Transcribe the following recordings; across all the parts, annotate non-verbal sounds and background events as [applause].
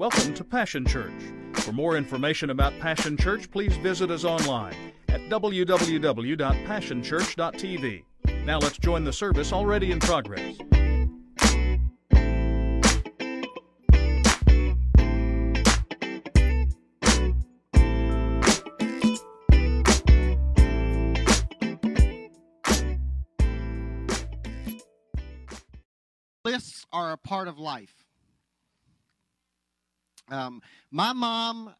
Welcome to Passion Church. For more information about Passion Church, please visit us online at www.passionchurch.tv. Now let's join the service already in progress. lists are a part of life. Um, my mom,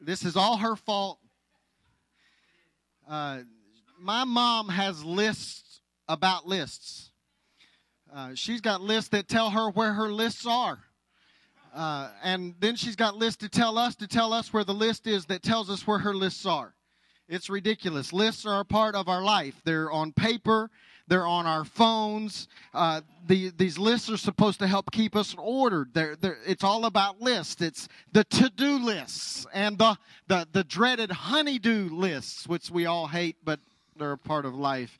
this is all her fault. Uh, my mom has lists about lists. Uh, she's got lists that tell her where her lists are. Uh, and then she's got lists to tell us to tell us where the list is that tells us where her lists are. It's ridiculous. Lists are a part of our life. They're on paper, they're on our phones. Uh, the, these lists are supposed to help keep us ordered. They're, they're, it's all about lists. It's the to-do lists and the, the, the dreaded honey-do lists, which we all hate, but they're a part of life.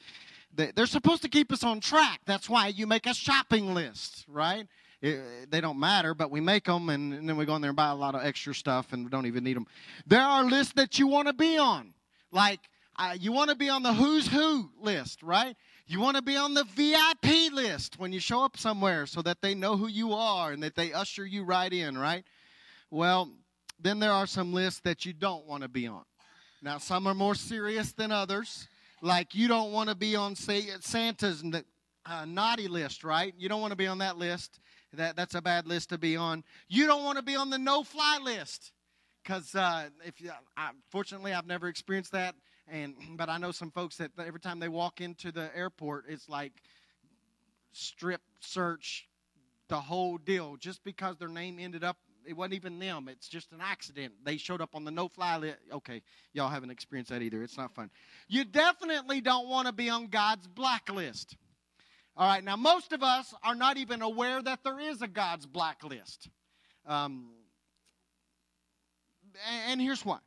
They, they're supposed to keep us on track. That's why you make a shopping list, right? It, they don't matter, but we make them, and, and then we go in there and buy a lot of extra stuff, and we don't even need them. There are lists that you want to be on, like uh, you want to be on the who's who list, right? You want to be on the VIP list when you show up somewhere so that they know who you are and that they usher you right in, right? Well, then there are some lists that you don't want to be on. Now, some are more serious than others. Like you don't want to be on say, Santa's uh, naughty list, right? You don't want to be on that list. That, that's a bad list to be on. You don't want to be on the no-fly list because uh, if I, fortunately I've never experienced that and but I know some folks that every time they walk into the airport, it's like strip search, the whole deal, just because their name ended up. It wasn't even them. It's just an accident. They showed up on the no-fly list. Okay, y'all haven't experienced that either. It's not fun. You definitely don't want to be on God's blacklist. All right, now most of us are not even aware that there is a God's blacklist. Um, and here's why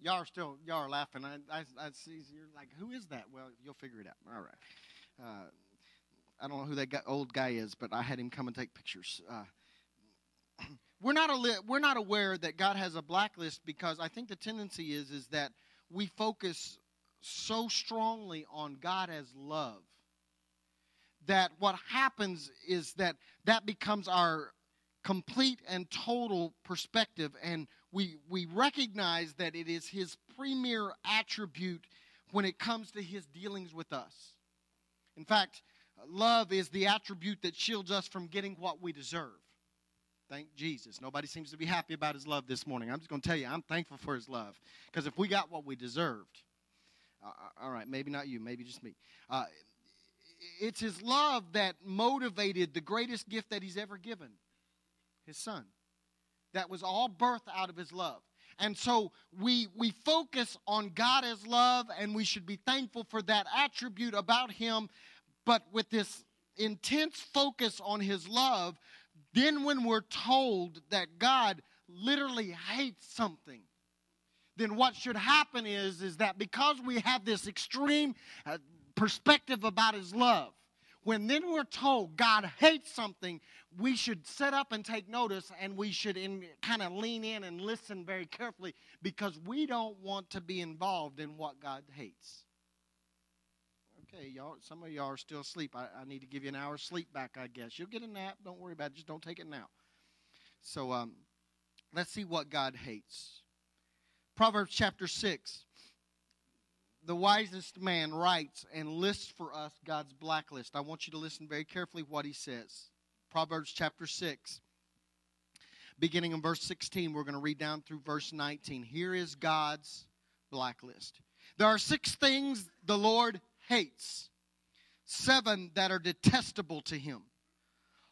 y'all are still y'all are laughing. I, I, I see you're like, who is that? Well, you'll figure it out. All right. Uh, I don't know who that guy, old guy is, but I had him come and take pictures. Uh, [clears throat] we're not a, we're not aware that God has a blacklist because I think the tendency is is that we focus so strongly on God as love that what happens is that that becomes our complete and total perspective and we, we recognize that it is his premier attribute when it comes to his dealings with us. In fact, love is the attribute that shields us from getting what we deserve. Thank Jesus. Nobody seems to be happy about his love this morning. I'm just going to tell you, I'm thankful for his love. Because if we got what we deserved, uh, uh, all right, maybe not you, maybe just me. Uh, it's his love that motivated the greatest gift that he's ever given his son that was all birthed out of his love. And so we we focus on God as love and we should be thankful for that attribute about him, but with this intense focus on his love, then when we're told that God literally hates something, then what should happen is is that because we have this extreme uh, perspective about his love, when then we're told God hates something, we should set up and take notice and we should kind of lean in and listen very carefully because we don't want to be involved in what God hates. Okay, y'all, some of y'all are still asleep. I, I need to give you an hour's sleep back, I guess. You'll get a nap. Don't worry about it. Just don't take it now. So um, let's see what God hates. Proverbs chapter 6 the wisest man writes and lists for us God's blacklist. I want you to listen very carefully what he says. Proverbs chapter 6, beginning in verse 16, we're going to read down through verse 19. Here is God's blacklist. There are six things the Lord hates, seven that are detestable to him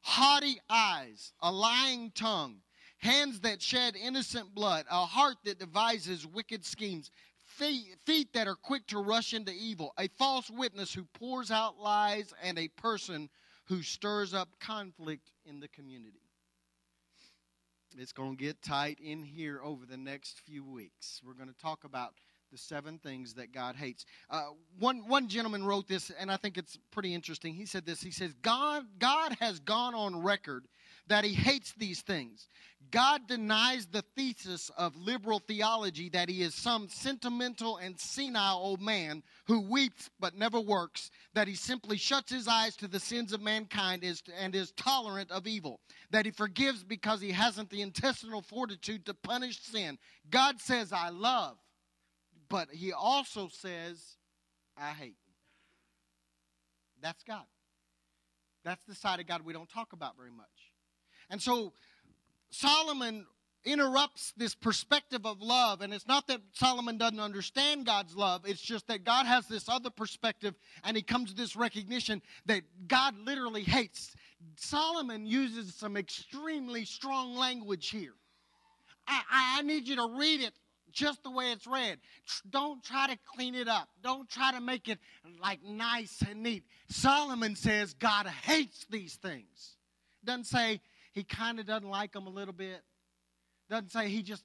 haughty eyes, a lying tongue, hands that shed innocent blood, a heart that devises wicked schemes, feet, feet that are quick to rush into evil, a false witness who pours out lies, and a person who stirs up conflict in the community. It's going to get tight in here over the next few weeks. We're going to talk about the seven things that God hates. Uh, one, one gentleman wrote this, and I think it's pretty interesting. He said this He says, God, God has gone on record that he hates these things. God denies the thesis of liberal theology that he is some sentimental and senile old man who weeps but never works, that he simply shuts his eyes to the sins of mankind and is tolerant of evil, that he forgives because he hasn't the intestinal fortitude to punish sin. God says, I love, but he also says, I hate. That's God. That's the side of God we don't talk about very much. And so Solomon interrupts this perspective of love. And it's not that Solomon doesn't understand God's love, it's just that God has this other perspective and he comes to this recognition that God literally hates. Solomon uses some extremely strong language here. I, I, I need you to read it just the way it's read. Don't try to clean it up. Don't try to make it like nice and neat. Solomon says God hates these things. Doesn't say he kind of doesn't like them a little bit. Doesn't say he just,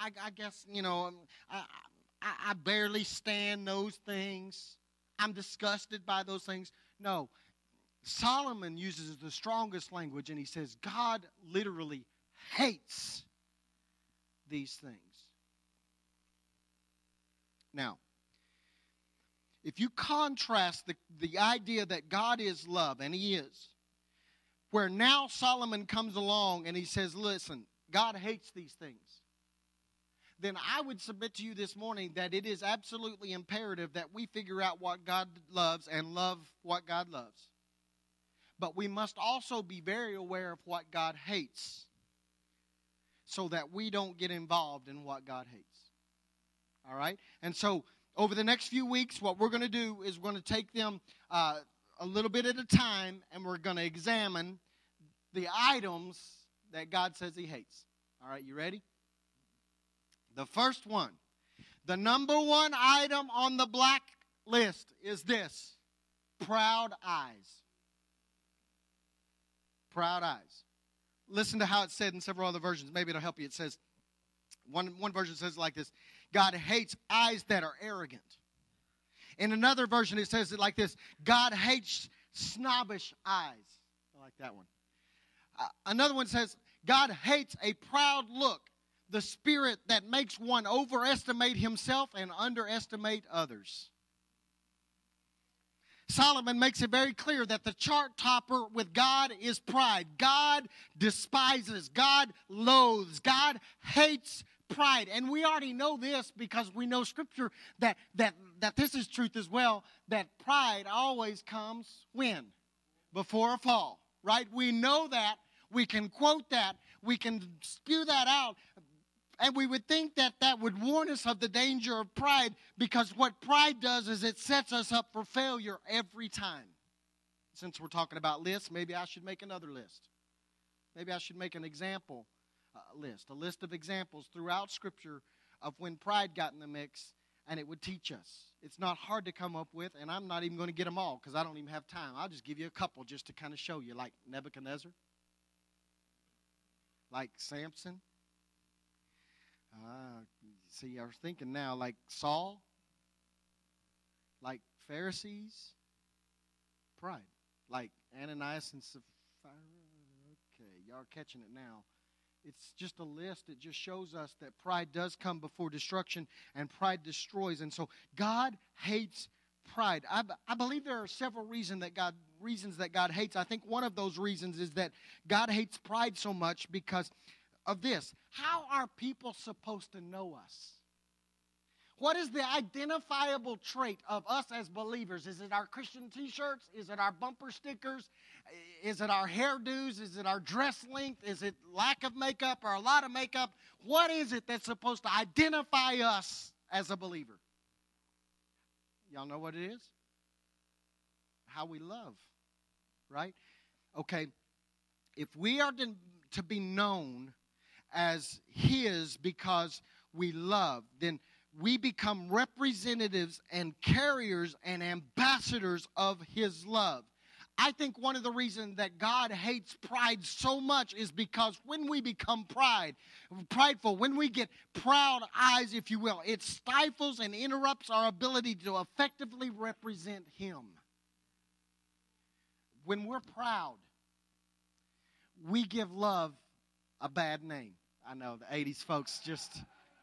I, I guess, you know, um, I, I, I barely stand those things. I'm disgusted by those things. No. Solomon uses the strongest language and he says God literally hates these things. Now, if you contrast the, the idea that God is love, and He is, where now Solomon comes along and he says, Listen, God hates these things, then I would submit to you this morning that it is absolutely imperative that we figure out what God loves and love what God loves. But we must also be very aware of what God hates so that we don't get involved in what God hates. All right? And so, over the next few weeks, what we're going to do is we're going to take them uh, a little bit at a time and we're going to examine the items that God says He hates. All right, you ready? The first one, the number one item on the black list is this proud eyes. Proud eyes. Listen to how it's said in several other versions. Maybe it'll help you. It says, one, one version says like this God hates eyes that are arrogant. In another version, it says it like this God hates snobbish eyes. I like that one. Uh, another one says God hates a proud look, the spirit that makes one overestimate himself and underestimate others. Solomon makes it very clear that the chart topper with God is pride. God despises, God loathes, God hates pride. And we already know this because we know scripture that that that this is truth as well, that pride always comes when? Before a fall. Right? We know that. We can quote that. We can spew that out. And we would think that that would warn us of the danger of pride because what pride does is it sets us up for failure every time. Since we're talking about lists, maybe I should make another list. Maybe I should make an example uh, list, a list of examples throughout Scripture of when pride got in the mix, and it would teach us. It's not hard to come up with, and I'm not even going to get them all because I don't even have time. I'll just give you a couple just to kind of show you, like Nebuchadnezzar, like Samson. Uh, see, I was thinking now, like Saul, like Pharisees, pride, like Ananias and Sapphira. Okay, y'all are catching it now. It's just a list. It just shows us that pride does come before destruction and pride destroys. And so God hates pride. I, I believe there are several reasons that God reasons that God hates. I think one of those reasons is that God hates pride so much because of this. How are people supposed to know us? What is the identifiable trait of us as believers? Is it our Christian t shirts? Is it our bumper stickers? Is it our hairdos? Is it our dress length? Is it lack of makeup or a lot of makeup? What is it that's supposed to identify us as a believer? Y'all know what it is? How we love, right? Okay, if we are to, be known as His because we love, then we become representatives and carriers and ambassadors of His love. I think one of the reasons that God hates pride so much is because when we become pride, prideful, when we get proud eyes, if you will, it stifles and interrupts our ability to effectively represent Him. When we're proud, we give love a bad name. I know the 80s folks just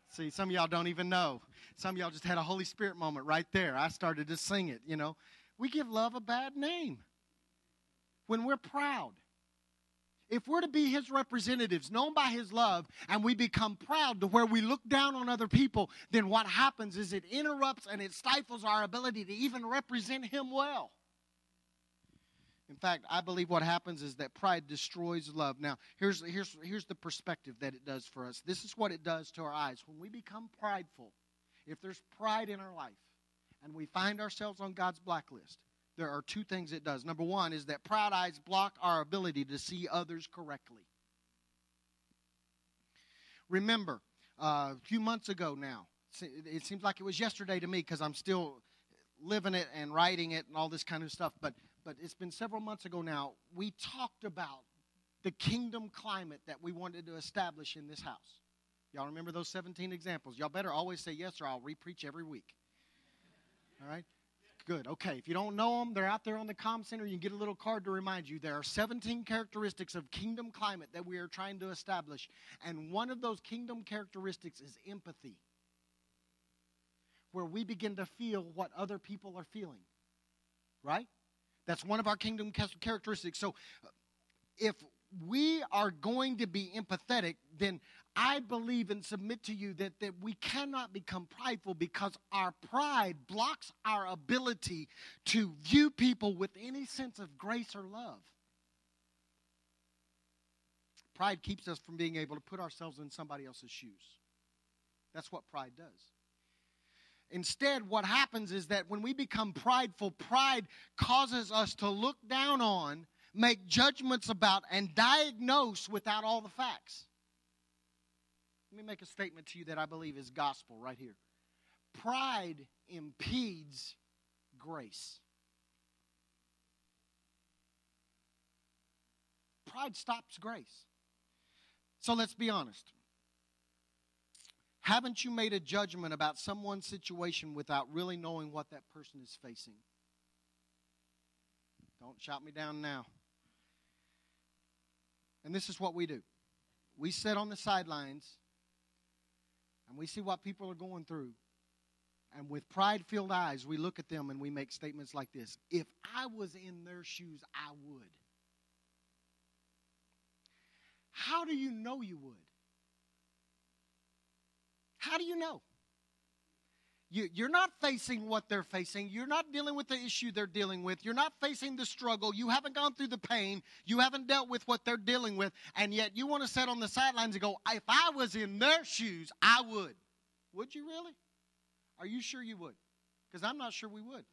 see some of y'all don't even know. Some of y'all just had a Holy Spirit moment right there. I started to sing it, you know. We give love a bad name when we're proud. If we're to be his representatives, known by his love, and we become proud to where we look down on other people, then what happens is it interrupts and it stifles our ability to even represent him well. In fact, I believe what happens is that pride destroys love. Now, here's, here's, here's the perspective that it does for us. This is what it does to our eyes. When we become prideful, if there's pride in our life and we find ourselves on God's blacklist, there are two things it does. Number one is that proud eyes block our ability to see others correctly. Remember, uh, a few months ago now, it seems like it was yesterday to me because I'm still living it and writing it and all this kind of stuff, but, but it's been several months ago now. We talked about the kingdom climate that we wanted to establish in this house. Y'all remember those 17 examples? Y'all better always say yes or I'll repreach every week. All right? Good. Okay. If you don't know them, they're out there on the com center. You can get a little card to remind you. There are 17 characteristics of kingdom climate that we are trying to establish. And one of those kingdom characteristics is empathy, where we begin to feel what other people are feeling. Right? That's one of our kingdom characteristics. So uh, if we are going to be empathetic, then I believe and submit to you that, that we cannot become prideful because our pride blocks our ability to view people with any sense of grace or love. Pride keeps us from being able to put ourselves in somebody else's shoes. That's what pride does. Instead, what happens is that when we become prideful, pride causes us to look down on, make judgments about, and diagnose without all the facts. Let me make a statement to you that I believe is gospel right here. Pride impedes grace. Pride stops grace. So let's be honest. Haven't you made a judgment about someone's situation without really knowing what that person is facing? Don't shout me down now. And this is what we do we sit on the sidelines and we see what people are going through. And with pride filled eyes, we look at them and we make statements like this If I was in their shoes, I would. How do you know you would? How do you know? You, are not facing what they're facing. You're not dealing with the issue they're dealing with. You're not facing the struggle. You haven't gone through the pain. You haven't dealt with what they're dealing with. And yet you want to sit on the sidelines and go, if I was in their shoes, I would. Would you really? Are you sure you would? Because I'm not sure we would.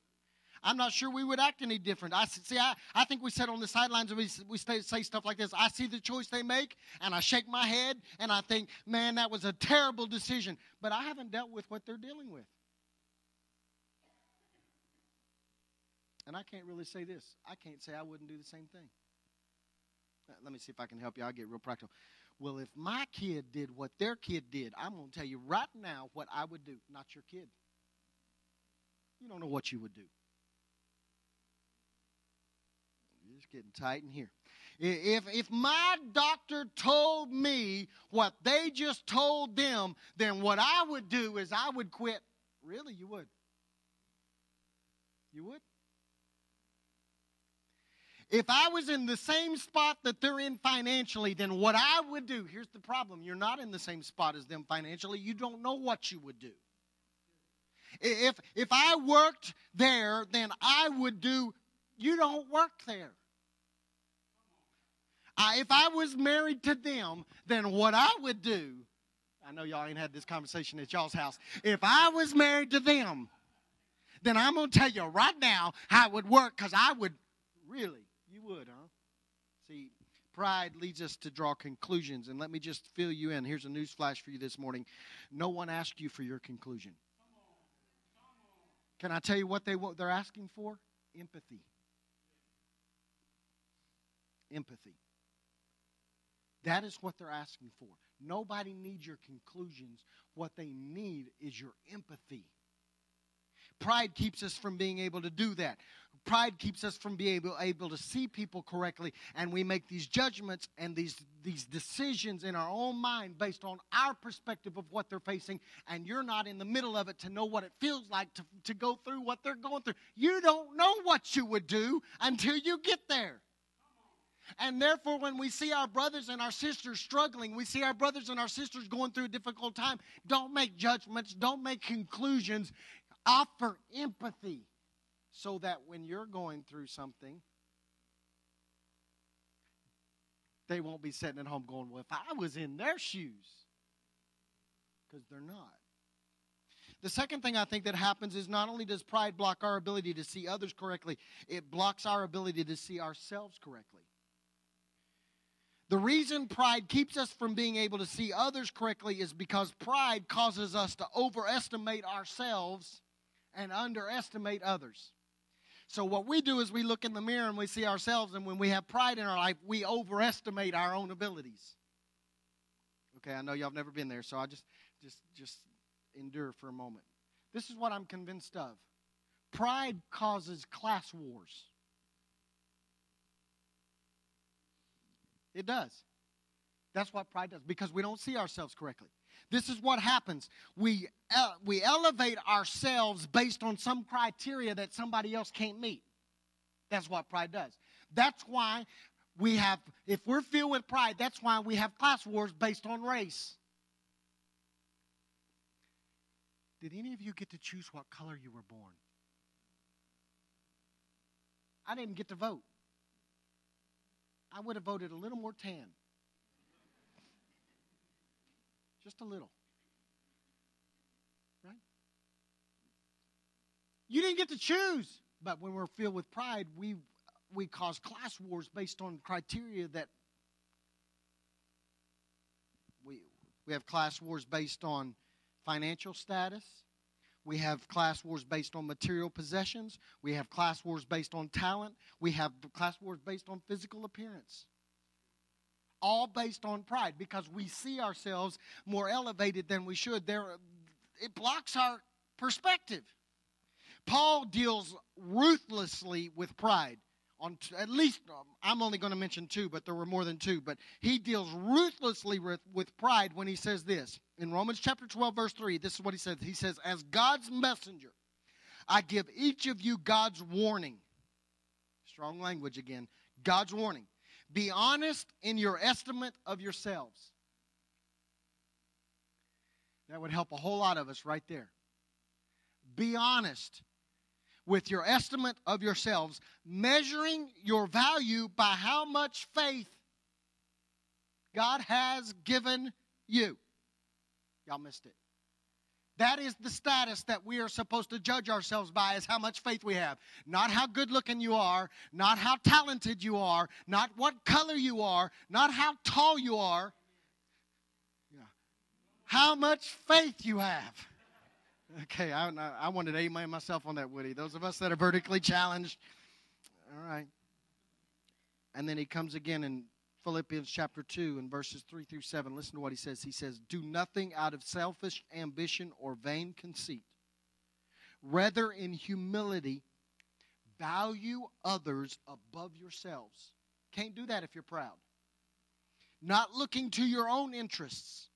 I'm not sure we would act any different. I see. I, I think we sit on the sidelines and we, we say, say stuff like this. I see the choice they make, and I shake my head, and I think, man, that was a terrible decision. But I haven't dealt with what they're dealing with. And I can't really say this. I can't say I wouldn't do the same thing. Uh, let me see if I can help you. I'll get real practical. Well, if my kid did what their kid did, I'm going to tell you right now what I would do, not your kid. You don't know what you would do. You're getting tight in here. If, if my doctor told me what they just told them, then what I would do is I would quit. Really, you would? You would? If I was in the same spot that they're in financially, then what I would do, here's the problem you're not in the same spot as them financially. You don't know what you would do. If, if I worked there, then I would do, you don't work there. I, if I was married to them, then what I would do, I know y'all ain't had this conversation at y'all's house. If I was married to them, then I'm going to tell you right now how it would work because I would really you would, huh? See, pride leads us to draw conclusions. And let me just fill you in. Here's a news flash for you this morning. No one asked you for your conclusion. Can I tell you what they what they're asking for? Empathy. Empathy. That is what they're asking for. Nobody needs your conclusions. What they need is your empathy. Pride keeps us from being able to do that. pride keeps us from being able, able to see people correctly, and we make these judgments and these, these decisions in our own mind based on our perspective of what they're facing, and you're not in the middle of it to know what it feels like to, to go through what they're going through. You don't know what you would do until you get there. And therefore, when we see our brothers and our sisters struggling, we see our brothers and our sisters going through a difficult time, don't make judgments, don't make conclusions. Offer empathy so that when you're going through something, they won't be sitting at home going, Well, if I was in their shoes, because they're not. The second thing I think that happens is not only does pride block our ability to see others correctly, it blocks our ability to see ourselves correctly. The reason pride keeps us from being able to see others correctly is because pride causes us to overestimate ourselves and underestimate others. So, what we do is we look in the mirror and we see ourselves, and when we have pride in our life, we overestimate our own abilities. Okay, I know y'all have never been there, so I'll just, just, just endure for a moment. This is what I'm convinced of pride causes class wars. It does. That's what pride does because we don't see ourselves correctly. This is what happens. We, uh, we elevate ourselves based on some criteria that somebody else can't meet. That's what pride does. That's why we have, if we're filled with pride, that's why we have class wars based on race. Did any of you get to choose what color you were born? I didn't get to vote. I would have voted a little more tan. Just a little. Right? You didn't get to choose. But when we're filled with pride, we, we cause class wars based on criteria that we, we have class wars based on financial status. We have class wars based on material possessions. We have class wars based on talent. We have class wars based on physical appearance all based on pride because we see ourselves more elevated than we should. There, it blocks our perspective. Paul deals ruthlessly with pride. On t- at least, um, I'm only going to mention two, but there were more than two. But he deals ruthlessly with, with pride when he says this. In Romans chapter 12, verse 3, this is what he says. He says, As God's messenger, I give each of you God's warning. Strong language again. God's warning. Be honest in your estimate of yourselves. That would help a whole lot of us right there. Be honest with your estimate of yourselves, measuring your value by how much faith God has given you. Y'all missed it. That is the status that we are supposed to judge ourselves by is how much faith we have. Not how good looking you are, not how talented you are, not what color you are, not how tall you are. Yeah. How much faith you have. Okay, I, I wanted to amen myself on that, Woody. Those of us that are vertically challenged. All right. And then he comes again in Philippians chapter 2 and verses 3 through 7. Listen to what he says. He says, Do nothing out of selfish ambition or vain conceit. Rather, in humility, value others above yourselves. Can't do that if you're proud. Not looking to your own interests,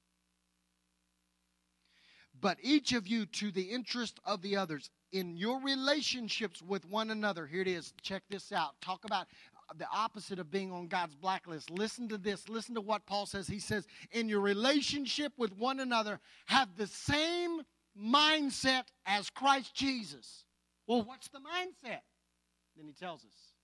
but each of you to the interest of the others in your relationships with one another. Here it is. Check this out. Talk about the opposite of being on God's blacklist. Listen to this. Listen to what Paul says. He says, in your relationship with one another, have the same mindset as Christ Jesus. Well, what's the mindset? Then he tells us.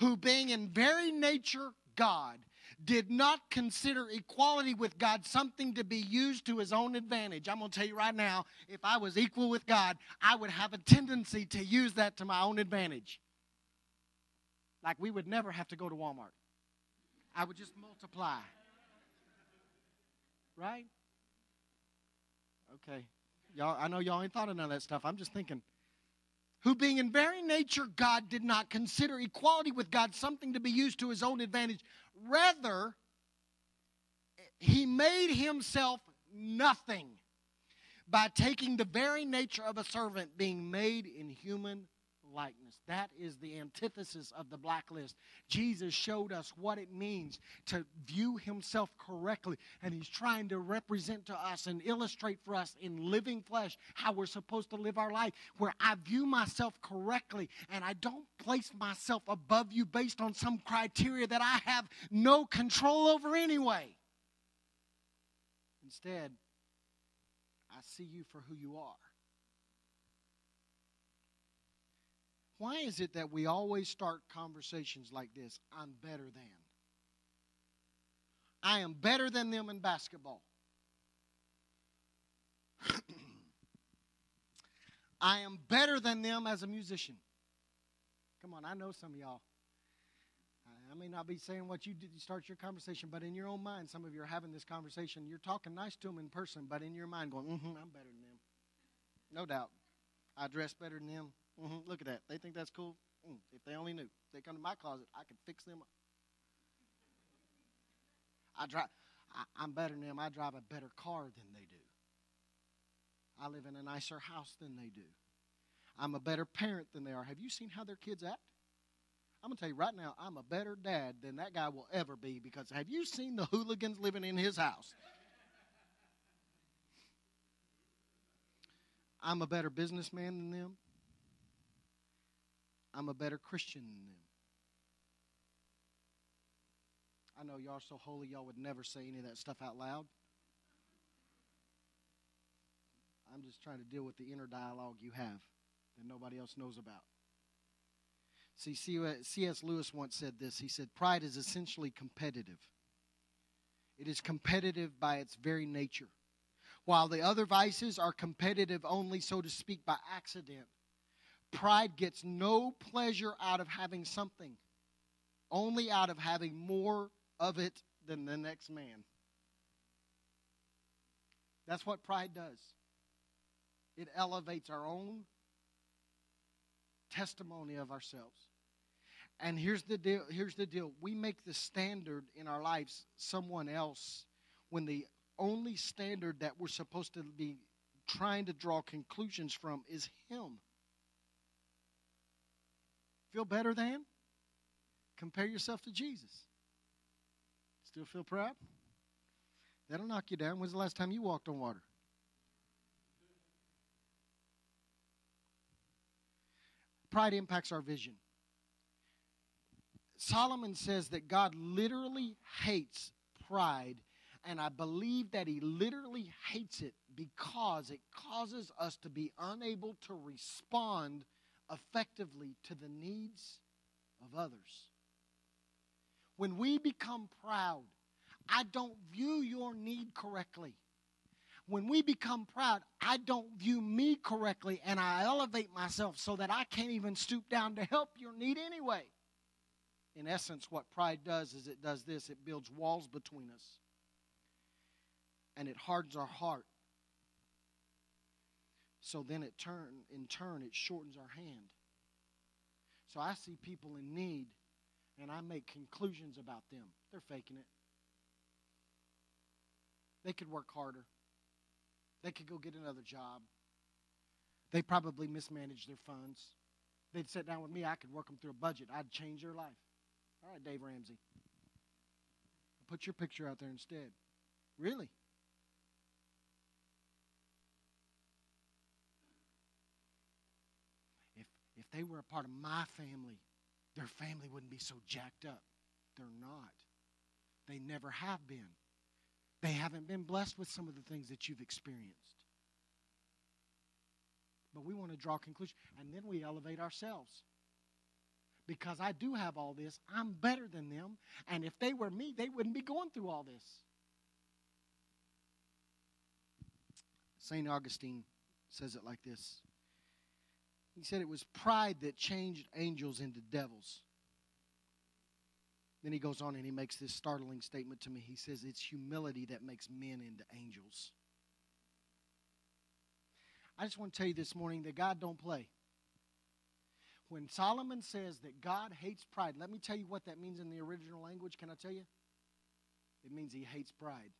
Who, being in very nature God, did not consider equality with God something to be used to his own advantage. I'm going to tell you right now, if I was equal with God, I would have a tendency to use that to my own advantage. Like we would never have to go to Walmart. I would just multiply. Right? Okay. Y'all, I know y'all ain't thought of none of that stuff. I'm just thinking. Who, being in very nature God, did not consider equality with God something to be used to his own advantage. Rather, he made himself nothing by taking the very nature of a servant, being made in human likeness. That is the antithesis of the blacklist. Jesus showed us what it means to view himself correctly, and he's trying to represent to us and illustrate for us in living flesh how we're supposed to live our life, where I view myself correctly and I don't place myself above you based on some criteria that I have no control over anyway. Instead, I see you for who you are. Why is it that we always start conversations like this? I'm better than. I am better than them in basketball. [clears throat] I am better than them as a musician. Come on, I know some of y'all. I may not be saying what you did to start your conversation, but in your own mind, some of you are having this conversation. You're talking nice to them in person, but in your mind, going, mm-hmm, I'm better than them. No doubt. I dress better than them. Mm-hmm, look at that. They think that's cool. Mm, if they only knew. If they come to my closet, I could fix them up. I drive. I, I'm better than them. I drive a better car than they do. I live in a nicer house than they do. I'm a better parent than they are. Have you seen how their kids act? I'm going to tell you right now, I'm a better dad than that guy will ever be because have you seen the hooligans living in his house? I'm a better businessman than them. I'm a better Christian than them. I know y'all are so holy, y'all would never say any of that stuff out loud. I'm just trying to deal with the inner dialogue you have that nobody else knows about. See, C.S. Lewis once said this. He said, Pride is essentially competitive. It is competitive by its very nature. While the other vices are competitive only, so to speak, by accident, pride gets no pleasure out of having something, only out of having more of it than the next man. That's what pride does. It elevates our own testimony of ourselves. And here's the deal, here's the deal. We make the standard in our lives someone else when the only standard that we're supposed to be trying to draw conclusions from is him. Feel better than? Compare yourself to Jesus. Still feel proud? That'll knock you down. When's the last time you walked on water? Pride impacts our vision. Solomon says that God literally hates pride, and I believe that he literally hates it because it causes us to be unable to respond effectively to the needs of others. When we become proud, I don't view your need correctly when we become proud, I don't view me correctly and I elevate myself so that I can't even stoop down to help your need anyway. In essence, what pride does is it does this it builds walls between us and it hardens our heart. So then it turn in turn it shortens our hand. So I see people in need and I make conclusions about them. They're faking it. They could work harder. They could go get another job. They probably mismanaged their funds. They'd sit down with me. I could work them through a budget. I'd change their life. All right, Dave Ramsey. Put your picture out there instead. Really? If, if they were a part of my family, their family wouldn't be so jacked up. They're not. They never have been. They haven't been blessed with some of the things that you've experienced. But we want to draw conclusions, and then we elevate ourselves. Because I do have all this, I'm better than them, and if they were me, they wouldn't be going through all this. St. Augustine says it like this He said it was pride that changed angels into devils. Then he goes on and he makes this startling statement to me. He says, It's humility that makes men into angels. I just want to tell you this morning that God don't play. When Solomon says that God hates pride, let me tell you what that means in the original language. Can I tell you? It means he hates pride.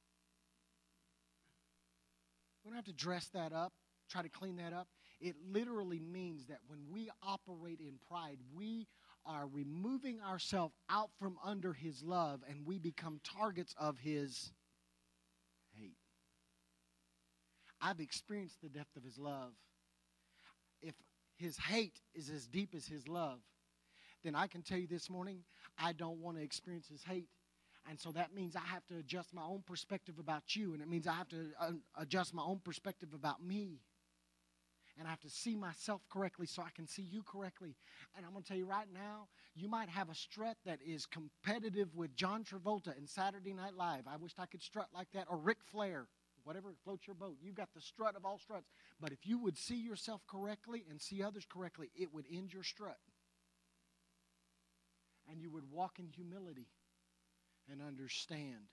We don't have to dress that up, try to clean that up. It literally means that when we operate in pride, we are removing ourselves out from under His love and we become targets of His hate. I've experienced the depth of His love. If His hate is as deep as His love, then I can tell you this morning, I don't want to experience His hate. And so that means I have to adjust my own perspective about you, and it means I have to uh, adjust my own perspective about me. And I have to see myself correctly so I can see you correctly. And I'm going to tell you right now, you might have a strut that is competitive with John Travolta in Saturday Night Live. I wished I could strut like that, or Ric Flair, whatever floats your boat. You've got the strut of all struts. But if you would see yourself correctly and see others correctly, it would end your strut. And you would walk in humility and understand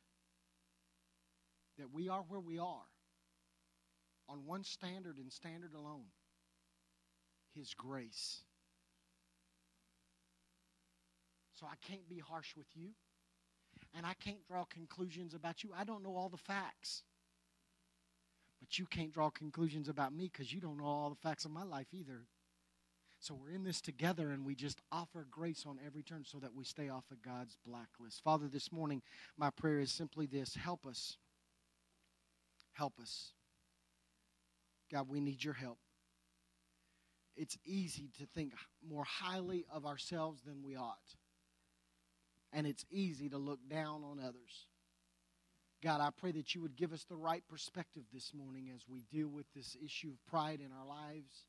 that we are where we are on one standard and standard alone His grace. So I can't be harsh with you, and I can't draw conclusions about you. I don't know all the facts. But you can't draw conclusions about me because you don't know all the facts of my life either. So we're in this together and we just offer grace on every turn so that we stay off of God's blacklist. Father, this morning, my prayer is simply this help us. Help us. God, we need your help. It's easy to think more highly of ourselves than we ought. And it's easy to look down on others. God, I pray that you would give us the right perspective this morning as we deal with this issue of pride in our lives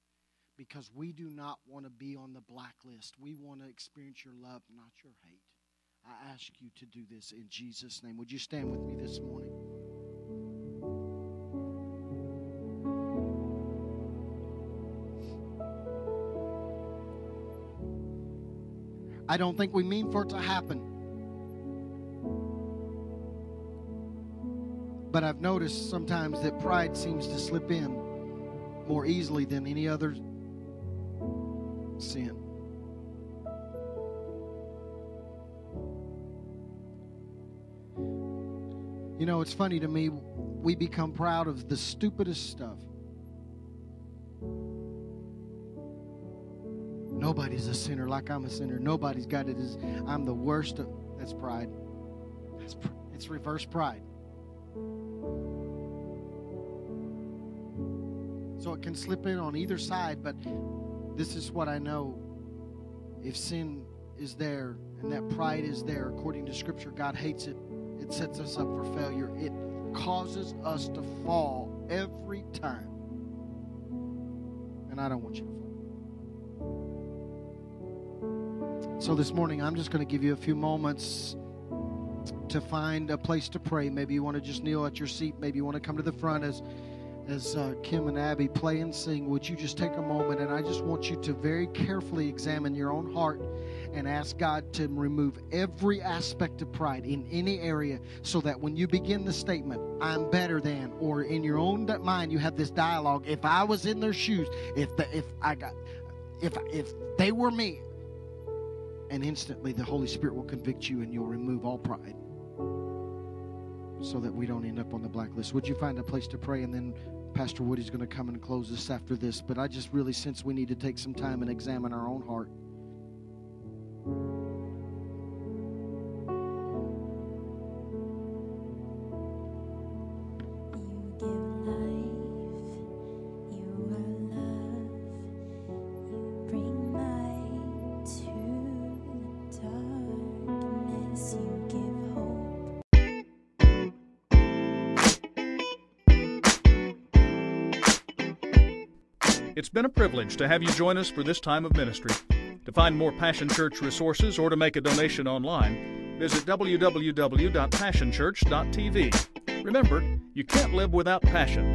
because we do not want to be on the blacklist. We want to experience your love, not your hate. I ask you to do this in Jesus' name. Would you stand with me this morning? I don't think we mean for it to happen. But I've noticed sometimes that pride seems to slip in more easily than any other sin. You know, it's funny to me, we become proud of the stupidest stuff. Nobody's a sinner like I'm a sinner. Nobody's got it I'm the worst. Of, that's pride. That's, it's reverse pride. So it can slip in on either side, but this is what I know. If sin is there and that pride is there, according to Scripture, God hates it. It sets us up for failure. It causes us to fall every time. And I don't want you to fall. So this morning, I'm just going to give you a few moments to find a place to pray. Maybe you want to just kneel at your seat. Maybe you want to come to the front as as uh, Kim and Abby play and sing, would you just take a moment and I just want you to very carefully examine your own heart and ask God to remove every aspect of pride in any area so that when you begin the statement, I'm better than, or in your own mind you have this dialogue, if I was in their shoes, if the, if I got if if they were me, and instantly the Holy Spirit will convict you and you'll remove all pride so that we don't end up on the blacklist. Would you find a place to pray? And then Pastor Woody's going to come and close us after this. But I just really sense we need to take some time and examine our own heart. It's been a privilege to have you join us for this time of ministry. To find more Passion Church resources or to make a donation online, visit www.passionchurch.tv. Remember, you can't live without passion.